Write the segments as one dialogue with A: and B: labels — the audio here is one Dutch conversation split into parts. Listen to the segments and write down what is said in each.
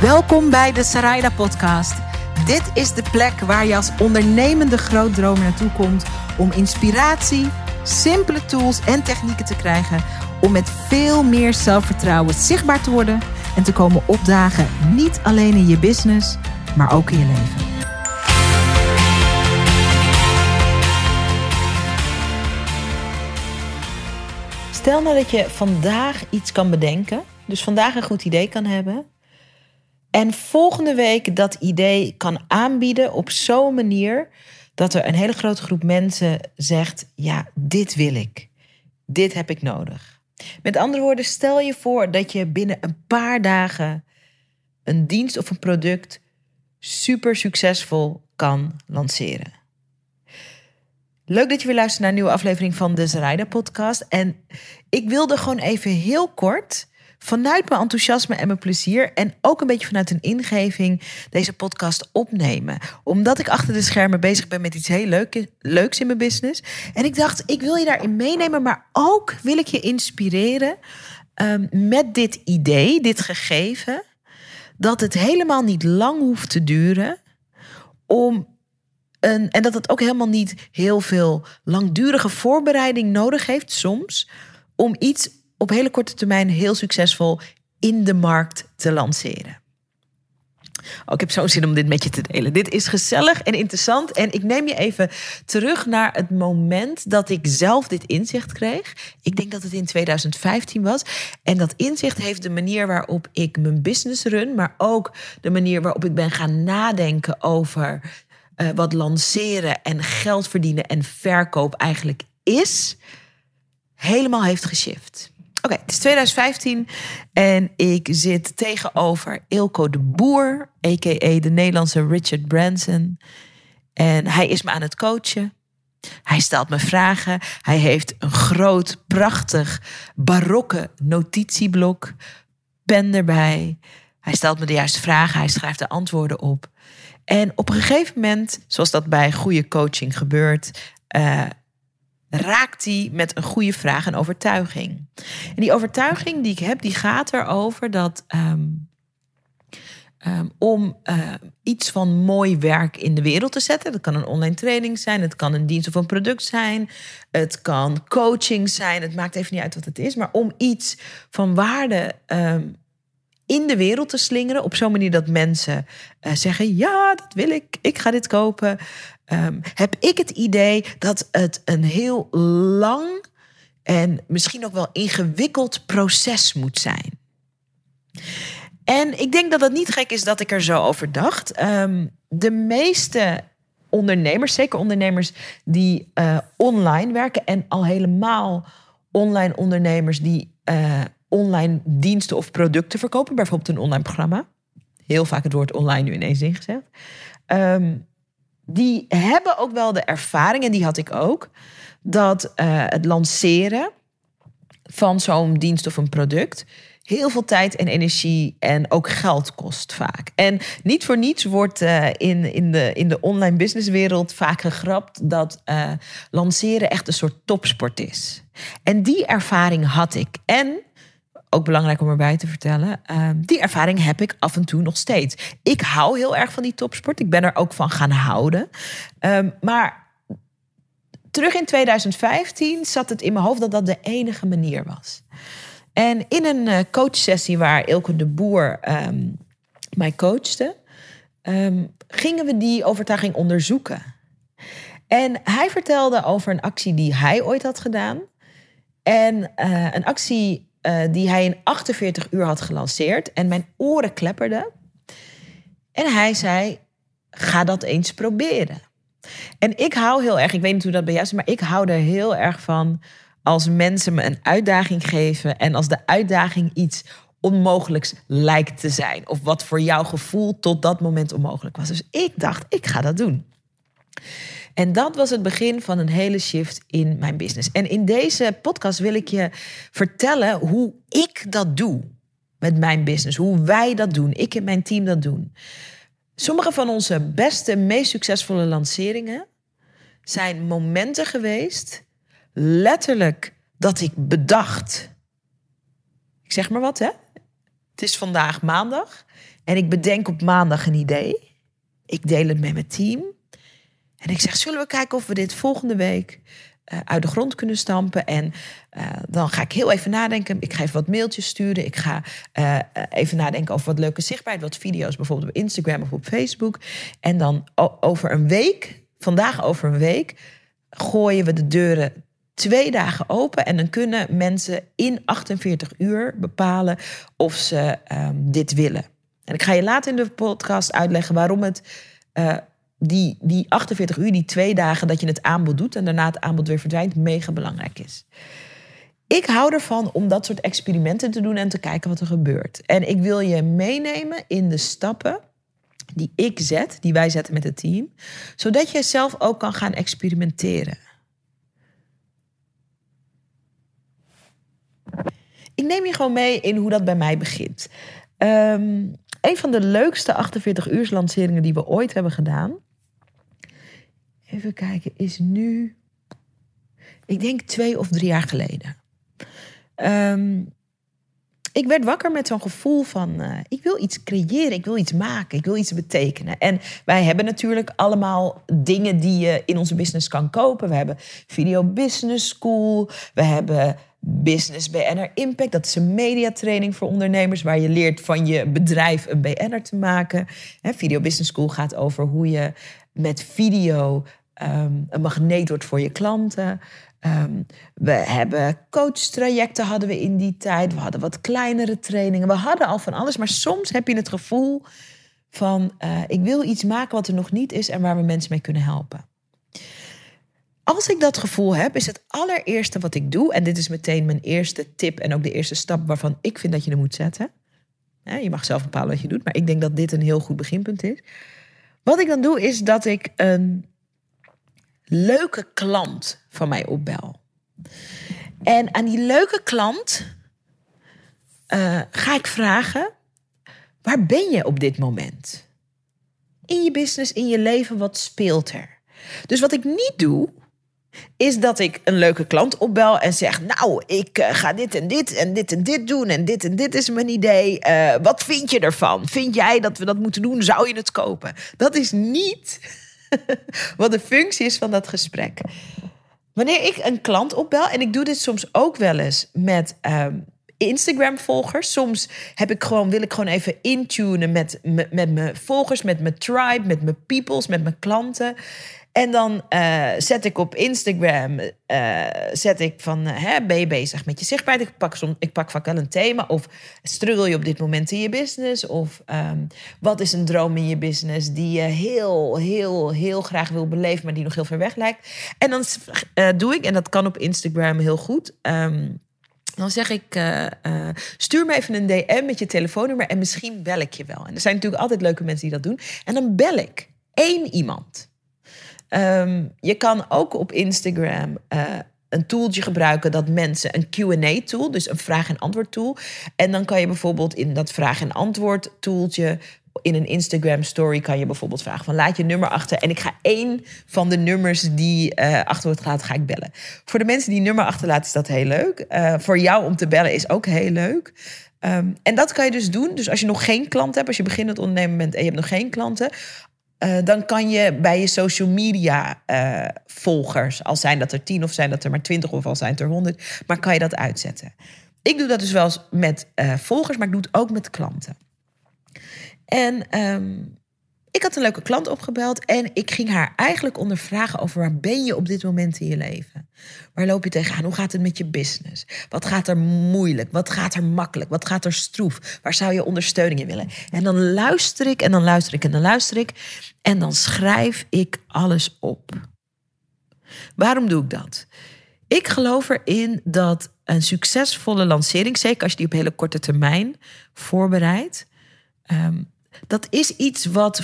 A: Welkom bij de Sarayda Podcast. Dit is de plek waar je als ondernemende grootdromer naartoe komt om inspiratie, simpele tools en technieken te krijgen om met veel meer zelfvertrouwen zichtbaar te worden en te komen opdagen, niet alleen in je business, maar ook in je leven. Stel nou dat je vandaag iets kan bedenken, dus vandaag een goed idee kan hebben. En volgende week dat idee kan aanbieden op zo'n manier dat er een hele grote groep mensen zegt: Ja, dit wil ik. Dit heb ik nodig. Met andere woorden, stel je voor dat je binnen een paar dagen een dienst of een product super succesvol kan lanceren. Leuk dat je weer luistert naar een nieuwe aflevering van de Zaraida podcast. En ik wilde gewoon even heel kort vanuit mijn enthousiasme en mijn plezier en ook een beetje vanuit een ingeving deze podcast opnemen. Omdat ik achter de schermen bezig ben met iets heel leuk, leuks in mijn business. En ik dacht, ik wil je daarin meenemen, maar ook wil ik je inspireren um, met dit idee, dit gegeven, dat het helemaal niet lang hoeft te duren om een, en dat het ook helemaal niet heel veel langdurige voorbereiding nodig heeft soms om iets op hele korte termijn heel succesvol in de markt te lanceren. Oh, ik heb zo'n zin om dit met je te delen. Dit is gezellig en interessant. En ik neem je even terug naar het moment dat ik zelf dit inzicht kreeg. Ik denk dat het in 2015 was. En dat inzicht heeft de manier waarop ik mijn business run, maar ook de manier waarop ik ben gaan nadenken over uh, wat lanceren en geld verdienen en verkoop eigenlijk is, helemaal heeft geshift. Oké, het is 2015 en ik zit tegenover Ilko de Boer, a.k.a. de Nederlandse Richard Branson. En hij is me aan het coachen. Hij stelt me vragen. Hij heeft een groot, prachtig, barokke notitieblok. Pen erbij. Hij stelt me de juiste vragen. Hij schrijft de antwoorden op. En op een gegeven moment, zoals dat bij goede coaching gebeurt, uh, raakt hij met een goede vraag een overtuiging. En die overtuiging die ik heb, die gaat erover dat um, um, om uh, iets van mooi werk in de wereld te zetten. Dat kan een online training zijn, het kan een dienst of een product zijn, het kan coaching zijn. Het maakt even niet uit wat het is, maar om iets van waarde um, in de wereld te slingeren. Op zo'n manier dat mensen uh, zeggen: Ja, dat wil ik, ik ga dit kopen. Um, heb ik het idee dat het een heel lang en misschien ook wel ingewikkeld proces moet zijn. En ik denk dat het niet gek is dat ik er zo over dacht. Um, de meeste ondernemers, zeker ondernemers die uh, online werken en al helemaal online ondernemers die uh, online diensten of producten verkopen, bijvoorbeeld een online programma. Heel vaak het woord online nu ineens ingezet. Um, die hebben ook wel de ervaring, en die had ik ook, dat uh, het lanceren van zo'n dienst of een product heel veel tijd en energie en ook geld kost vaak. En niet voor niets wordt uh, in, in, de, in de online businesswereld vaak gegrapt dat uh, lanceren echt een soort topsport is. En die ervaring had ik. En ook belangrijk om erbij te vertellen. Uh, die ervaring heb ik af en toe nog steeds. Ik hou heel erg van die topsport. Ik ben er ook van gaan houden. Um, maar terug in 2015 zat het in mijn hoofd dat dat de enige manier was. En in een uh, coachsessie waar Ilke de Boer um, mij coachte, gingen we die overtuiging onderzoeken. En hij vertelde over een actie die hij ooit had gedaan. En uh, een actie uh, die hij in 48 uur had gelanceerd. En mijn oren klepperden. En hij zei: Ga dat eens proberen. En ik hou heel erg, ik weet niet hoe dat bij jou is, maar ik hou er heel erg van als mensen me een uitdaging geven en als de uitdaging iets onmogelijks lijkt te zijn. Of wat voor jouw gevoel tot dat moment onmogelijk was. Dus ik dacht, ik ga dat doen. En dat was het begin van een hele shift in mijn business. En in deze podcast wil ik je vertellen hoe ik dat doe met mijn business. Hoe wij dat doen. Ik en mijn team dat doen. Sommige van onze beste, meest succesvolle lanceringen zijn momenten geweest, letterlijk, dat ik bedacht. Ik zeg maar wat, hè? Het is vandaag maandag en ik bedenk op maandag een idee. Ik deel het met mijn team. En ik zeg, zullen we kijken of we dit volgende week uh, uit de grond kunnen stampen? En uh, dan ga ik heel even nadenken. Ik ga even wat mailtjes sturen. Ik ga uh, even nadenken over wat leuke zichtbaarheid. Wat video's bijvoorbeeld op Instagram of op Facebook. En dan over een week, vandaag over een week, gooien we de deuren twee dagen open. En dan kunnen mensen in 48 uur bepalen of ze um, dit willen. En ik ga je later in de podcast uitleggen waarom het die, die 48 uur, die twee dagen dat je het aanbod doet en daarna het aanbod weer verdwijnt, mega belangrijk is. Ik hou ervan om dat soort experimenten te doen en te kijken wat er gebeurt. En ik wil je meenemen in de stappen die ik zet, die wij zetten met het team, zodat je zelf ook kan gaan experimenteren. Ik neem je gewoon mee in hoe dat bij mij begint. Um, een van de leukste 48 uur lanceringen die we ooit hebben gedaan. Even kijken, is nu. Ik denk twee of drie jaar geleden. Um, ik werd wakker met zo'n gevoel van: uh, ik wil iets creëren, ik wil iets maken, ik wil iets betekenen. En wij hebben natuurlijk allemaal dingen die je in onze business kan kopen. We hebben Video Business School, we hebben Business BNR Impact. Dat is een mediatraining voor ondernemers waar je leert van je bedrijf een BNR te maken. Video Business School gaat over hoe je met video um, een magneet wordt voor je klanten. Um, we hebben coachtrajecten hadden we in die tijd. We hadden wat kleinere trainingen. We hadden al van alles. Maar soms heb je het gevoel van uh, ik wil iets maken wat er nog niet is en waar we mensen mee kunnen helpen. Als ik dat gevoel heb, is het allereerste wat ik doe, en dit is meteen mijn eerste tip en ook de eerste stap waarvan ik vind dat je er moet zetten. Je mag zelf bepalen wat je doet, maar ik denk dat dit een heel goed beginpunt is. Wat ik dan doe, is dat ik een leuke klant van mij opbel. En aan die leuke klant uh, ga ik vragen: waar ben je op dit moment? In je business, in je leven, wat speelt er? Dus wat ik niet doe, is dat ik een leuke klant opbel en zeg: Nou, ik uh, ga dit en dit en dit en dit doen en dit en dit is mijn idee. Uh, wat vind je ervan? Vind jij dat we dat moeten doen? Zou je het kopen? Dat is niet wat de functie is van dat gesprek. Wanneer ik een klant opbel, en ik doe dit soms ook wel eens met um, Instagram-volgers. Soms heb ik gewoon, wil ik gewoon even intunen met, met, met mijn volgers, met mijn tribe, met mijn peoples, met mijn klanten. En dan uh, zet ik op Instagram, uh, zet ik van, uh, hè, ben je bezig met je zichtbaarheid? Ik pak, ik pak vaak wel een thema. Of struggle je op dit moment in je business? Of um, wat is een droom in je business die je heel, heel, heel graag wil beleven, maar die nog heel ver weg lijkt? En dan doe ik, en dat kan op Instagram heel goed... Um, dan zeg ik, stuur me even een DM met je telefoonnummer en misschien bel ik je wel. En er zijn natuurlijk altijd leuke mensen die dat doen. En dan bel ik één iemand. Um, je kan ook op Instagram uh, een tooltje gebruiken dat mensen een Q&A-tool, dus een vraag- en antwoord-tool. En dan kan je bijvoorbeeld in dat vraag- en antwoord-tooltje in een Instagram story kan je bijvoorbeeld vragen van laat je nummer achter en ik ga één van de nummers die uh, achter wordt gelaten ga ik bellen. Voor de mensen die nummer achterlaten is dat heel leuk. Uh, voor jou om te bellen is ook heel leuk. Um, en dat kan je dus doen. Dus als je nog geen klant hebt, als je beginnend ondernemer bent en je hebt nog geen klanten, uh, dan kan je bij je social media uh, volgers, al zijn dat er tien of zijn dat er maar twintig of al zijn het er honderd, maar kan je dat uitzetten. Ik doe dat dus wel eens met uh, volgers, maar ik doe het ook met klanten. En um, ik had een leuke klant opgebeld en ik ging haar eigenlijk ondervragen over waar ben je op dit moment in je leven? Waar loop je tegenaan? Hoe gaat het met je business? Wat gaat er moeilijk? Wat gaat er makkelijk? Wat gaat er stroef? Waar zou je ondersteuning in willen? En dan luister ik en dan luister ik en dan luister ik en dan schrijf ik alles op. Waarom doe ik dat? Ik geloof erin dat een succesvolle lancering, zeker als je die op hele korte termijn voorbereidt, um, dat is iets wat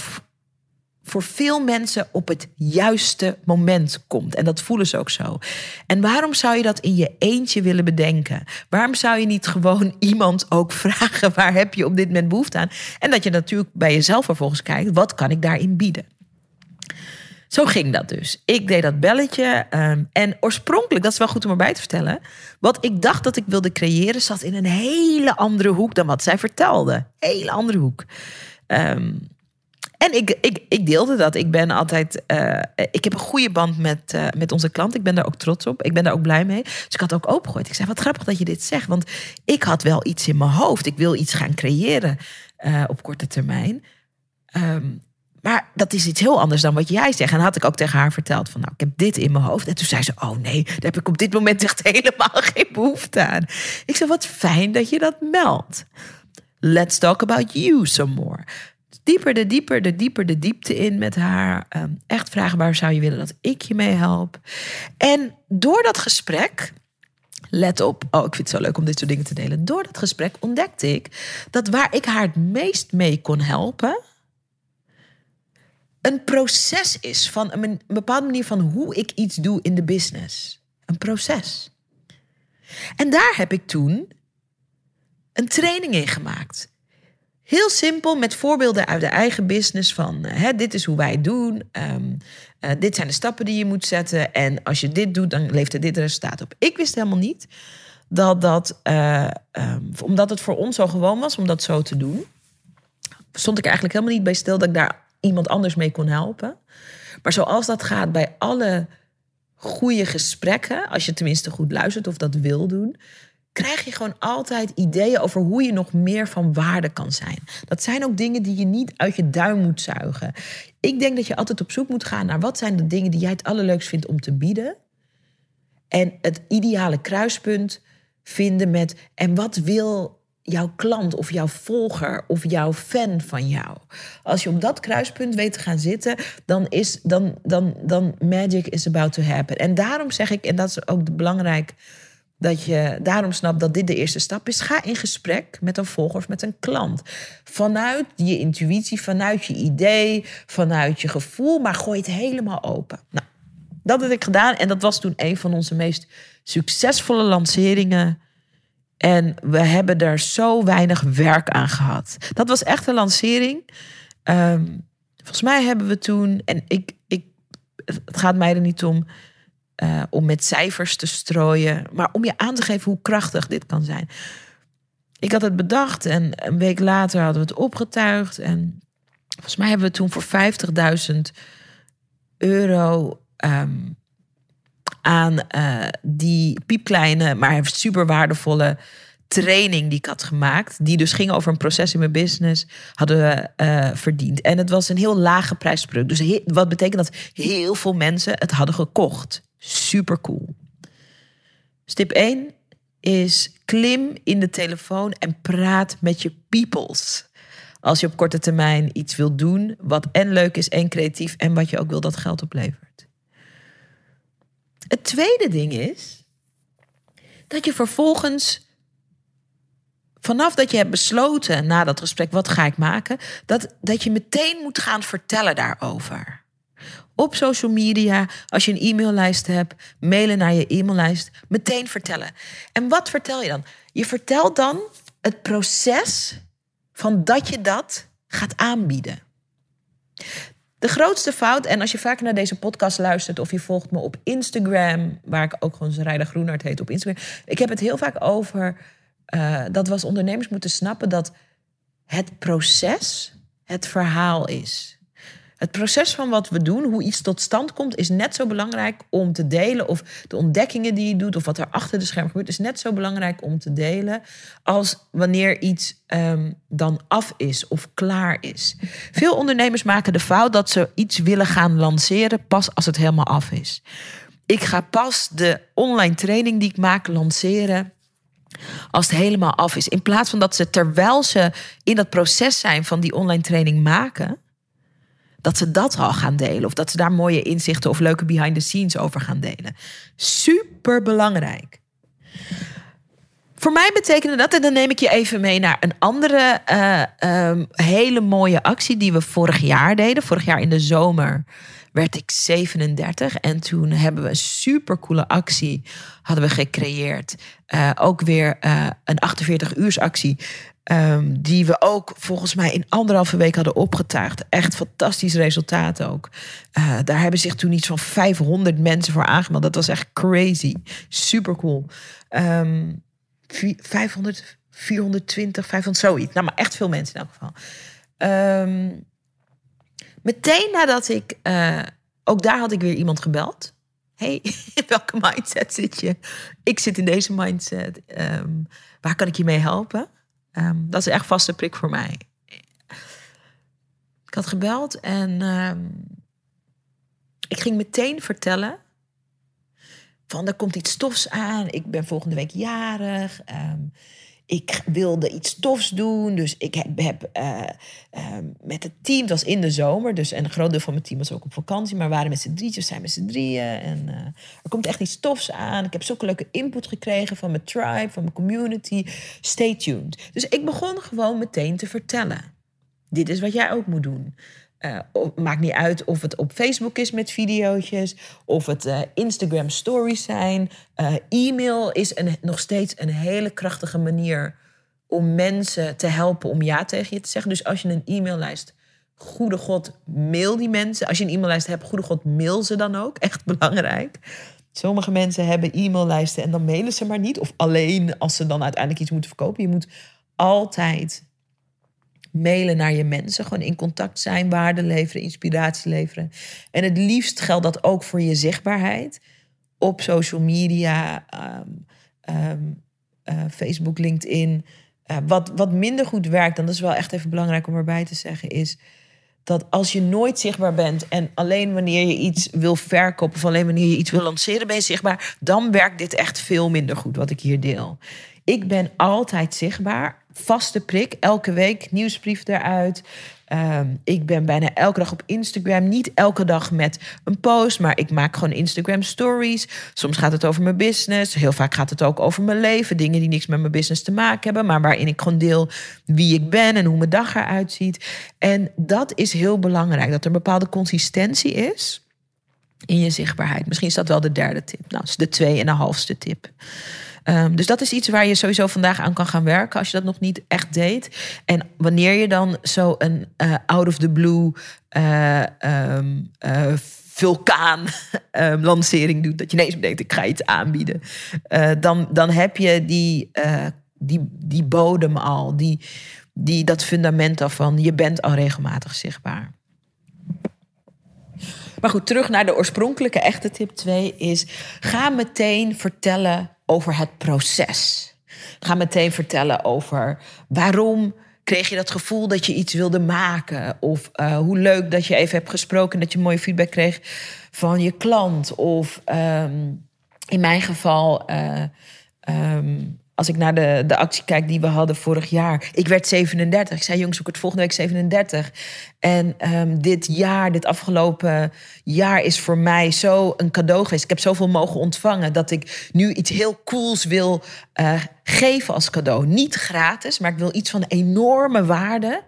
A: voor veel mensen op het juiste moment komt. En dat voelen ze ook zo. En waarom zou je dat in je eentje willen bedenken? Waarom zou je niet gewoon iemand ook vragen: waar heb je op dit moment behoefte aan? En dat je natuurlijk bij jezelf vervolgens kijkt: wat kan ik daarin bieden? Zo ging dat dus. Ik deed dat belletje. ehm, en oorspronkelijk, dat is wel goed om erbij te vertellen. Wat ik dacht dat ik wilde creëren, zat in een hele andere hoek dan wat zij vertelde. Hele andere hoek. Ehm, en ik, ik, ik deelde dat. Ik ben altijd. eh, ik heb een goede band met, eh, met onze klant. Ik ben daar ook trots op. Ik ben daar ook blij mee. Dus ik had ook opengegooid. Ik zei: Wat grappig dat je dit zegt. Want ik had wel iets in mijn hoofd. Ik wil iets gaan creëren eh, op korte termijn. Ehm, maar dat is iets heel anders dan wat jij zegt. En had ik ook tegen haar verteld: van nou, ik heb dit in mijn hoofd. En toen zei ze: Oh nee, daar heb ik op dit moment echt helemaal geen behoefte aan. Ik zei: Wat fijn dat je dat meldt. Let's talk about you some more. Dieper, de dieper, de dieper, de diepte in met haar. Ehm, echt vragen waar zou je willen dat ik je mee help. En door dat gesprek, let op, oh ik vind het zo leuk om dit soort dingen te delen. Door dat gesprek ontdekte ik dat waar ik haar het meest mee kon helpen, een proces is van een, een bepaalde manier van hoe ik iets doe in de business. Een proces. En daar heb ik toen een training in gemaakt. Heel simpel, met voorbeelden uit de eigen business van eh, hè, dit is hoe wij doen. ehm, eh, dit zijn de stappen die je moet zetten. En als je dit doet, dan levert het dit resultaat op. Ik wist helemaal niet dat dat, eh, ehm, omdat het voor ons zo gewoon was om dat zo te doen, stond ik eigenlijk helemaal niet bij stil dat ik daar iemand anders mee kon helpen. Maar zoals dat gaat bij alle goede gesprekken, als je tenminste goed luistert of dat wil doen, krijg je gewoon altijd ideeën over hoe je nog meer van waarde kan zijn. Dat zijn ook dingen die je niet uit je duim moet zuigen. Ik denk dat je altijd op zoek moet gaan naar wat zijn de dingen die jij het allerleukst vindt om te bieden. En het ideale kruispunt vinden met en wat wil jouw klant of jouw volger of jouw fan van jou. Als je op dat kruispunt weet te gaan zitten, dan is dan dan dan magic is about to happen. En daarom zeg ik en dat is ook belangrijk dat je daarom snapt dat dit de eerste stap is. Ga in gesprek met een volger of met een klant. Vanuit je intuïtie, vanuit je idee, vanuit je gevoel, maar gooi het helemaal open. Nou, dat heb ik gedaan en dat was toen een van onze meest succesvolle lanceringen. En we hebben daar zo weinig werk aan gehad. Dat was echt een lancering. Ehm, volgens mij hebben we toen, en ik, ik, het gaat mij er niet om eh, om met cijfers te strooien, maar om je aan te geven hoe krachtig dit kan zijn. Ik had het bedacht en een week later hadden we het opgetuigd. En volgens mij hebben we toen voor 50.000 euro ehm, aan eh, die piepkleine, maar super waardevolle training die ik had gemaakt, die dus ging over een proces in mijn business, hadden we eh, verdiend. En het was een heel lage prijsproduct. Dus wat betekent dat heel veel mensen het hadden gekocht. Super cool. Stip 1 is klim in de telefoon en praat met je peoples. Als je op korte termijn iets wil doen wat en leuk is en creatief en wat je ook wil dat geld oplevert. Het tweede ding is dat je vervolgens vanaf dat je hebt besloten na dat gesprek, wat ga ik maken, dat, dat je meteen moet gaan vertellen daarover. Op social media, als je een e-maillijst hebt, mailen naar je e-maillijst, meteen vertellen. En wat vertel je dan? Je vertelt dan het proces van dat je dat gaat aanbieden. De grootste fout, en als je vaker naar deze podcast luistert of je volgt me op Instagram, waar ik ook gewoon Rijder Groenhart heet op Instagram. Ik heb het heel vaak over eh, dat we als ondernemers moeten snappen dat het proces het verhaal is. Het proces van wat we doen, hoe iets tot stand komt, is net zo belangrijk om te delen. Of de ontdekkingen die je doet, of wat er achter de schermen gebeurt, is net zo belangrijk om te delen. Als wanneer iets ehm, dan af is of klaar is. Veel ondernemers maken de fout dat ze iets willen gaan lanceren pas als het helemaal af is. Ik ga pas de online training die ik maak lanceren als het helemaal af is. In plaats van dat ze terwijl ze in dat proces zijn van die online training maken, dat ze dat al gaan delen. Of dat ze daar mooie inzichten of leuke behind the scenes over gaan delen. Super belangrijk. Voor mij betekende dat, en dan neem ik je even mee naar een andere eh, ehm, hele mooie actie die we vorig jaar deden. Vorig jaar in de zomer werd ik 37 en toen hebben we een supercoole actie hadden we gecreëerd. Eh, ook weer eh, een 48 uursactie Ehm, die we ook volgens mij in anderhalve week hadden opgetuigd. Echt fantastisch resultaat ook. Uh, daar hebben zich toen iets van 500 mensen voor aangemeld. Dat was echt crazy. Super cool. Um, 500, 420, 500, zoiets. Nou, maar echt veel mensen in elk geval. Um, meteen nadat ik... Uh, ook daar had ik weer iemand gebeld. hey, in welke mindset zit je? Ik zit in deze mindset. Um, waar kan ik je mee helpen? Um, dat is echt vaste prik voor mij. Ik had gebeld en um, ik ging meteen vertellen van er komt iets tofs aan. Ik ben volgende week jarig. Um, ik wilde iets tofs doen. Dus ik heb, uh, uh, met het team, het was in de zomer. Dus, en een groot deel van mijn team was ook op vakantie. Maar waren met z'n drietjes, zijn met z'n drieën. En uh, er komt echt iets tofs aan. Ik heb zulke leuke input gekregen van mijn tribe, van mijn community. Stay tuned. Dus ik begon gewoon meteen te vertellen. Dit is wat jij ook moet doen. Uh, maakt niet uit of het op Facebook is met video's, of het uh, Instagram stories zijn. Uh, e-mail is een, nog steeds een hele krachtige manier om mensen te helpen om ja tegen je te zeggen. Dus als je een e-maillijst, goede god, mail die mensen. Als je een e-maillijst hebt, goede god, mail ze dan ook. Echt belangrijk. Sommige mensen hebben e-maillijsten en dan mailen ze maar niet. Of alleen als ze dan uiteindelijk iets moeten verkopen. Je moet altijd mailen naar je mensen. Gewoon in contact zijn, waarde leveren, inspiratie leveren. En het liefst geldt dat ook voor je zichtbaarheid op social media, um, um, uh, Facebook, LinkedIn. Uh, wat, wat minder goed werkt, en dat is wel echt even belangrijk om erbij te zeggen, is dat als je nooit zichtbaar bent en alleen wanneer je iets wil verkopen of alleen wanneer je iets wil lanceren ben je zichtbaar, dan werkt dit echt veel minder goed wat ik hier deel. Ik ben altijd zichtbaar vaste prik. Elke week nieuwsbrief eruit. Um, ik ben bijna elke dag op Instagram. Niet elke dag met een post, maar ik maak gewoon Instagram stories. Soms gaat het over mijn business. Heel vaak gaat het ook over mijn leven. Dingen die niks met mijn business te maken hebben, maar waarin ik gewoon deel wie ik ben en hoe mijn dag eruit ziet. En dat is heel belangrijk, dat er een bepaalde consistentie is in je zichtbaarheid. Misschien is dat wel de derde tip. Nou, dat is de twee en een halfste tip. Um, dus dat is iets waar je sowieso vandaag aan kan gaan werken als je dat nog niet echt deed. En wanneer je dan zo een uh, out of the blue uh, um, uh, vulkaan um, lancering doet, dat je ineens bedenkt ik ga iets aanbieden, dan, dan heb je die, die, die bodem al, die, die, dat fundament al van je bent al regelmatig zichtbaar. Maar goed, terug naar de oorspronkelijke echte tip 2 is: ga meteen vertellen over het proces. Ga meteen vertellen over waarom kreeg je dat gevoel dat je iets wilde maken. Of uh, hoe leuk dat je even hebt gesproken en dat je mooie feedback kreeg van je klant. Of um, in mijn geval. Uh, um, als ik naar de, de actie kijk die we hadden vorig jaar. Ik werd 37. Ik zei, jongens, ik word volgende week 37. En um, dit jaar, dit afgelopen jaar is voor mij zo een cadeau geweest. Ik heb zoveel mogen ontvangen dat ik nu iets heel cools wil uh, geven als cadeau. Niet gratis, maar ik wil iets van enorme waarde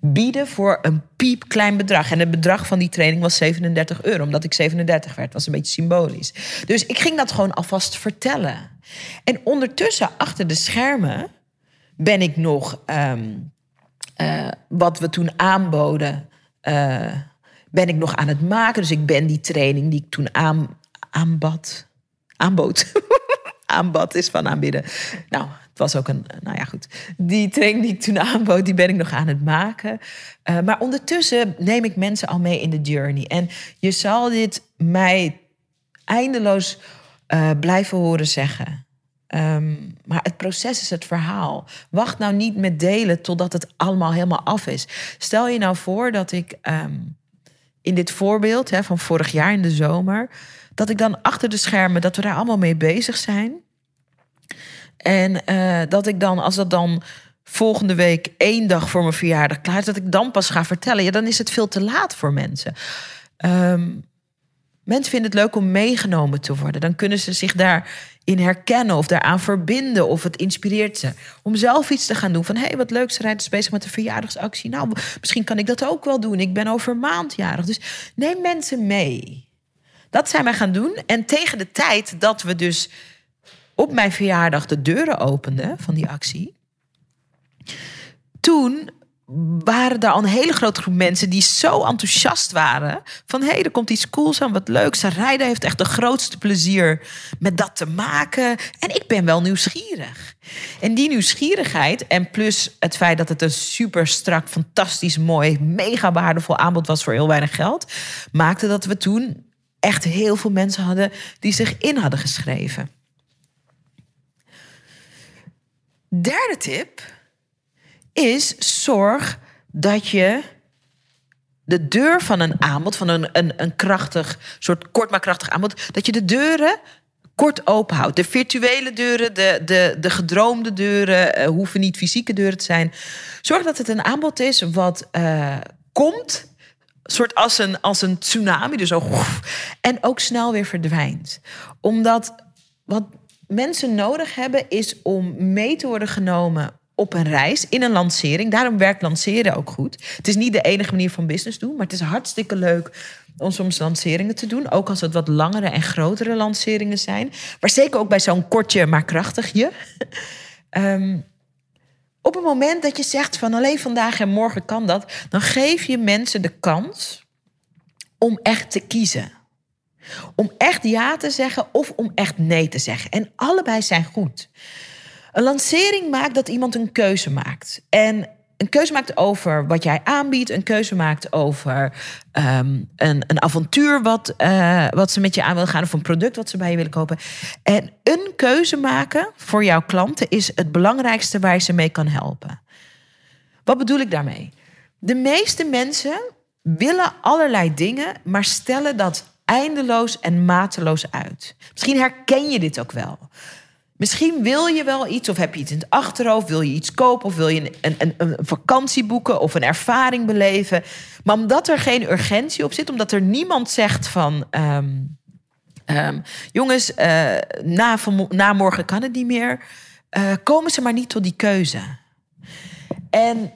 A: bieden voor een piepklein bedrag. En het bedrag van die training was 37 euro, omdat ik 37 werd. Was een beetje symbolisch. Dus ik ging dat gewoon alvast vertellen. En ondertussen, achter de schermen, ben ik nog um, uh, wat we toen aanboden, uh, ben ik nog aan het maken. Dus ik ben die training die ik toen aan, aanbad, aanbood. aanbad is van aanbidden. Nou, het was ook een, nou ja, goed. Die training die ik toen aanbood, die ben ik nog aan het maken. Uh, maar ondertussen neem ik mensen al mee in de journey. En je zal dit mij eindeloos uh, blijven horen zeggen. Um, maar het proces is het verhaal. Wacht nou niet met delen totdat het allemaal helemaal af is. Stel je nou voor dat ik um, in dit voorbeeld hè, van vorig jaar in de zomer, dat ik dan achter de schermen, dat we daar allemaal mee bezig zijn. En uh, dat ik dan, als dat dan volgende week één dag voor mijn verjaardag klaar is, dat ik dan pas ga vertellen. Ja, dan is het veel te laat voor mensen. Um, mensen vinden het leuk om meegenomen te worden. Dan kunnen ze zich daarin herkennen of daaraan verbinden. Of het inspireert ze om zelf iets te gaan doen. Van hé, hey, wat leuk, ze rijdt bezig met een verjaardagsactie. Nou, misschien kan ik dat ook wel doen. Ik ben over maandjarig. Dus neem mensen mee. Dat zijn wij gaan doen. En tegen de tijd dat we dus op mijn verjaardag de deuren openden van die actie, toen waren daar al een hele grote groep mensen die zo enthousiast waren. Van hé, hey, er komt iets cools aan, wat leuk. rijden heeft echt de grootste plezier met dat te maken. En ik ben wel nieuwsgierig. En die nieuwsgierigheid en plus het feit dat het een super strak, fantastisch mooi, mega waardevol aanbod was voor heel weinig geld, maakte dat we toen echt heel veel mensen hadden die zich in hadden geschreven. Derde tip is zorg dat je de deur van een aanbod, van een, een, een krachtig, soort kort maar krachtig aanbod, dat je de deuren kort open houdt. De virtuele deuren, de, de, de gedroomde deuren, uh, hoeven niet fysieke deuren te zijn. Zorg dat het een aanbod is wat uh, komt, soort als een, als een tsunami, dus zo, en ook snel weer verdwijnt. Omdat wat mensen nodig hebben is om mee te worden genomen op een reis, in een lancering. Daarom werkt lanceren ook goed. Het is niet de enige manier van business doen, maar het is hartstikke leuk om soms lanceringen te doen. Ook als het wat langere en grotere lanceringen zijn. Maar zeker ook bij zo'n kortje, maar krachtigje. um, op het moment dat je zegt van alleen vandaag en morgen kan dat, dan geef je mensen de kans om echt te kiezen. Om echt ja te zeggen of om echt nee te zeggen. En allebei zijn goed. Een lancering maakt dat iemand een keuze maakt. En een keuze maakt over wat jij aanbiedt, een keuze maakt over ehm, een, een avontuur wat, uh, wat ze met je aan willen gaan of een product wat ze bij je willen kopen. En een keuze maken voor jouw klanten is het belangrijkste waar je ze mee kan helpen. Wat bedoel ik daarmee? De meeste mensen willen allerlei dingen, maar stellen dat eindeloos en mateloos uit. Misschien herken je dit ook wel. Misschien wil je wel iets, of heb je iets in het achterhoofd, wil je iets kopen, of wil je een, een, een vakantie boeken of een ervaring beleven. Maar omdat er geen urgentie op zit, omdat er niemand zegt van. Ehm, ehm, jongens, uh, na, na morgen kan het niet meer. Uh, komen ze maar niet tot die keuze. En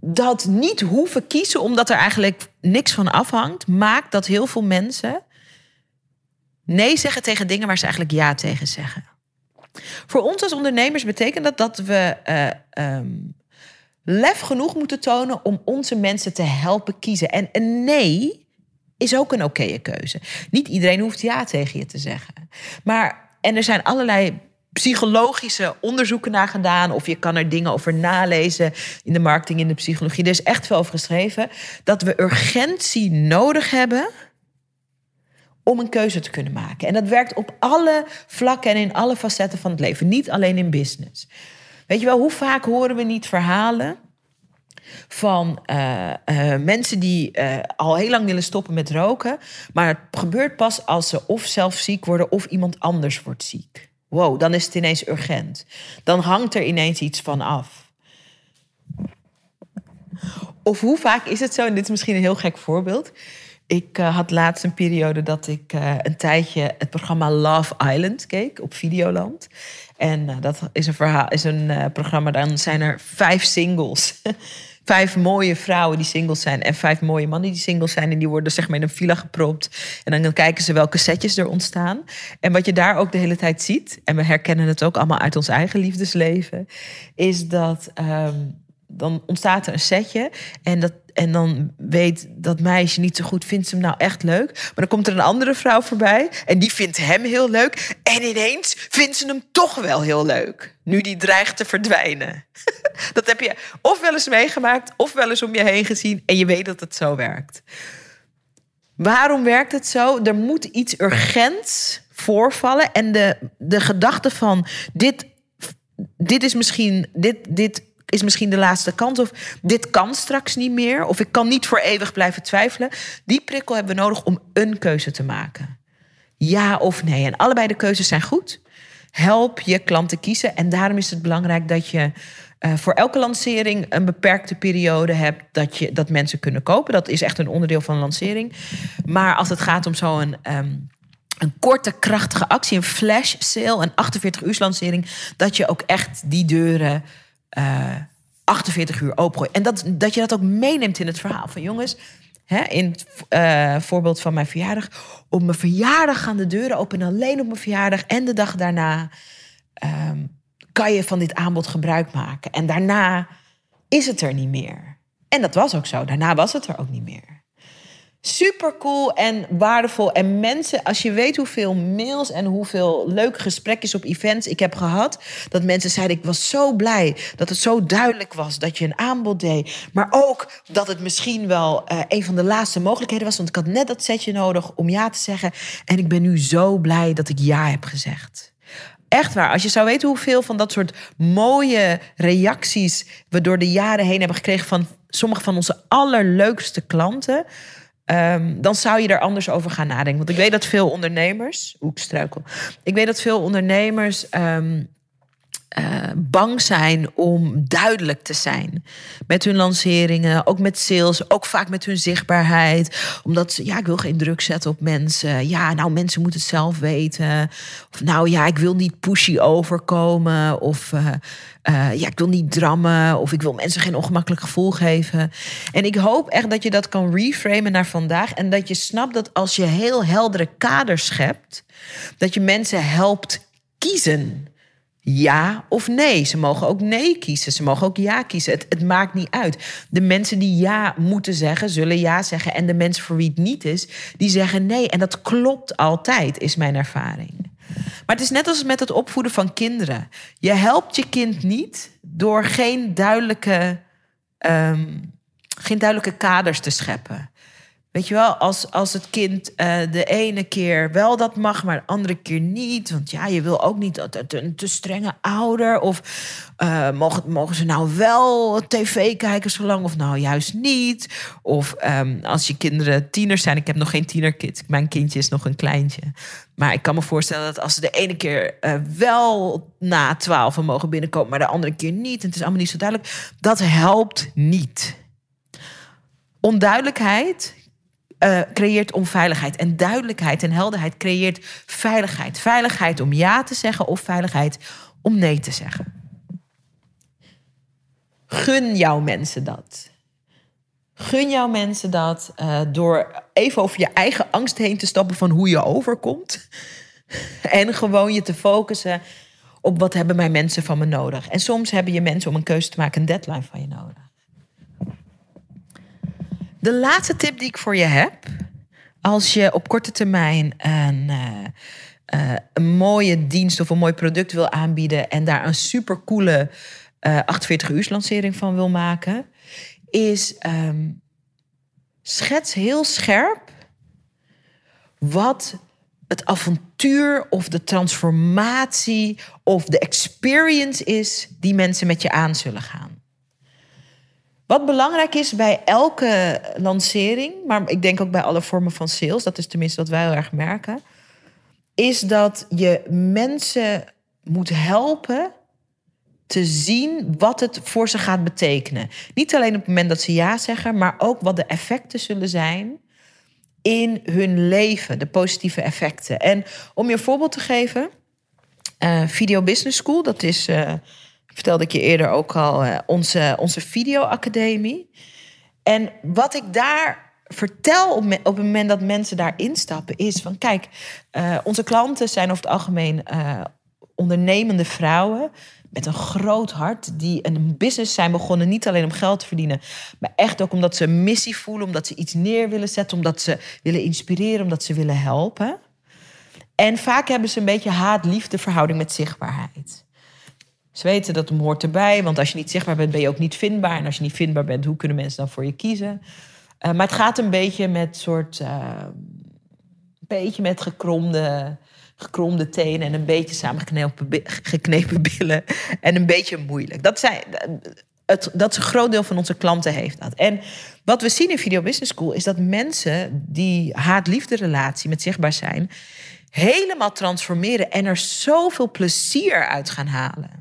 A: dat niet hoeven kiezen, omdat er eigenlijk niks van afhangt, maakt dat heel veel mensen nee zeggen tegen dingen waar ze eigenlijk ja tegen zeggen. Voor ons als ondernemers betekent dat dat we uh, um, lef genoeg moeten tonen om onze mensen te helpen kiezen. En een nee is ook een oké keuze. Niet iedereen hoeft ja tegen je te zeggen. Maar, en er zijn allerlei psychologische onderzoeken naar gedaan. Of je kan er dingen over nalezen in de marketing, in de psychologie. Er is echt veel over geschreven dat we urgentie nodig hebben om een keuze te kunnen maken. En dat werkt op alle vlakken en in alle facetten van het leven, niet alleen in business. Weet je wel, hoe vaak horen we niet verhalen van uh, uh, mensen die uh, al heel lang willen stoppen met roken, maar het gebeurt pas als ze of zelf ziek worden of iemand anders wordt ziek. Wow, dan is het ineens urgent. Dan hangt er ineens iets van af. Of hoe vaak is het zo, en dit is misschien een heel gek voorbeeld. Ik uh, had laatst een periode dat ik uh, een tijdje het programma Love Island keek op Videoland. En uh, dat is een, verhaal, is een programma, dan zijn er vijf singles. vijf mooie vrouwen die singles zijn en vijf mooie mannen die singles zijn. En die worden zeg maar in een villa gepropt. En dan kijken ze welke setjes er ontstaan. En wat je daar ook de hele tijd ziet, en we herkennen het ook allemaal uit ons eigen liefdesleven, is dat um, dan ontstaat er een setje. En, dat, en dan weet dat meisje niet zo goed, vindt ze hem nou echt leuk? Maar dan komt er een andere vrouw voorbij en die vindt hem heel leuk. En ineens vindt ze hem toch wel heel leuk. Nu die dreigt te verdwijnen. dat heb je of wel eens meegemaakt of wel eens om je heen gezien. En je weet dat het zo werkt. Waarom werkt het zo? Er moet iets urgents voorvallen. En de, de gedachte van dit, dit is misschien, dit, dit is misschien de laatste kans. Of dit kan straks niet meer. Of ik kan niet voor eeuwig blijven twijfelen. Die prikkel hebben we nodig om een keuze te maken. Ja of nee. En allebei de keuzes zijn goed. Help je klanten kiezen. En daarom is het belangrijk dat je uh, voor elke lancering een beperkte periode hebt dat, je, dat mensen kunnen kopen. Dat is echt een onderdeel van een lancering. Maar als het gaat om zo'n. Um, een korte, krachtige actie, een flash sale, een 48 uur lancering, dat je ook echt die deuren uh, eh, 48 uur opengooien. En dat, dat je dat ook meeneemt in het verhaal van jongens. Hè, in het uh, voorbeeld van mijn verjaardag. Op mijn verjaardag gaan de deuren open. En alleen op mijn verjaardag en de dag daarna um, kan je van dit aanbod gebruik maken. En daarna is het er niet meer. En dat was ook zo. Daarna was het er ook niet meer. Super cool en waardevol. En mensen, als je weet hoeveel mails en hoeveel leuke gesprekjes op events ik heb gehad. Dat mensen zeiden: Ik was zo blij dat het zo duidelijk was dat je een aanbod deed. Maar ook dat het misschien wel uh, een van de laatste mogelijkheden was. Want ik had net dat setje nodig om ja te zeggen. En ik ben nu zo blij dat ik ja heb gezegd. Echt waar. Als je zou weten hoeveel van dat soort mooie reacties we door de jaren heen hebben gekregen van sommige van onze allerleukste klanten. Um, dan zou je er anders over gaan nadenken. Want ik weet dat veel ondernemers. Oeh, ik struikel. Ik weet dat veel ondernemers. Um, uh, bang zijn om duidelijk te zijn met hun lanceringen, ook met sales, ook vaak met hun zichtbaarheid. Omdat ze, ja, ik wil geen druk zetten op mensen. Ja, nou, mensen moeten het zelf weten. Of nou ja, ik wil niet pushy overkomen. Of uh, uh, ja, ik wil niet drammen. Of ik wil mensen geen ongemakkelijk gevoel geven. En ik hoop echt dat je dat kan reframen naar vandaag. En dat je snapt dat als je heel heldere kaders schept, dat je mensen helpt kiezen ja of nee. Ze mogen ook nee kiezen. Ze mogen ook ja kiezen. Het, het, maakt niet uit. De mensen die ja moeten zeggen, zullen ja zeggen. En de mensen voor wie het niet is, die zeggen nee. En dat klopt altijd, is mijn ervaring. Maar het is net als met het opvoeden van kinderen. Je helpt je kind niet door geen duidelijke, um, geen duidelijke kaders te scheppen. Weet je wel, als, als het kind uh, de ene keer wel dat mag, maar de andere keer niet. Want ja, je wil ook niet dat een te strenge ouder. Of uh, mogen, mogen ze nou wel tv kijken zolang of nou juist niet? Of um, als je kinderen tieners zijn. Ik heb nog geen tienerkind. Mijn kindje is nog een kleintje. Maar ik kan me voorstellen dat als ze de ene keer uh, wel na twaalf mogen binnenkomen, maar de andere keer niet. En het is allemaal niet zo duidelijk. Dat helpt niet. Onduidelijkheid uh, creëert onveiligheid. En duidelijkheid en helderheid creëert veiligheid. Veiligheid om ja te zeggen of veiligheid om nee te zeggen. Gun jouw mensen dat. Gun jouw mensen dat uh, door even over je eigen angst heen te stappen van hoe je overkomt. En gewoon je te focussen op wat hebben mijn mensen van me nodig. En soms hebben je mensen om een keuze te maken een deadline van je nodig. De laatste tip die ik voor je heb, als je op korte termijn een, uh, uh, een mooie dienst of een mooi product wil aanbieden en daar een supercoole uh, 48 uur lancering van wil maken, is um, schets heel scherp wat het avontuur of de transformatie of de experience is die mensen met je aan zullen gaan. Wat belangrijk is bij elke lancering, maar ik denk ook bij alle vormen van sales, dat is tenminste wat wij heel erg merken, is dat je mensen moet helpen te zien wat het voor ze gaat betekenen. Niet alleen op het moment dat ze ja zeggen, maar ook wat de effecten zullen zijn in hun leven, de positieve effecten. En om je een voorbeeld te geven, uh, Video Business School, dat is uh, vertelde ik je eerder ook al, onze, onze videoacademie. En wat ik daar vertel op, op het moment dat mensen daar instappen, is van kijk, uh, onze klanten zijn over het algemeen uh, ondernemende vrouwen met een groot hart die een business zijn begonnen, niet alleen om geld te verdienen, maar echt ook omdat ze een missie voelen, omdat ze iets neer willen zetten, omdat ze willen inspireren, omdat ze willen helpen. En vaak hebben ze een beetje haat-liefde verhouding met zichtbaarheid. Ze weten dat het hoort erbij, want als je niet zichtbaar bent, ben je ook niet vindbaar. En als je niet vindbaar bent, hoe kunnen mensen dan voor je kiezen? Uh, maar het gaat een beetje met soort. Uh, een beetje met gekromde, gekromde tenen en een beetje samengeknepen billen. En een beetje moeilijk. Dat, zijn, het, dat is een groot deel van onze klanten heeft dat. En wat we zien in Video Business School is dat mensen die haat-liefde relatie met zichtbaar zijn, helemaal transformeren en er zoveel plezier uit gaan halen.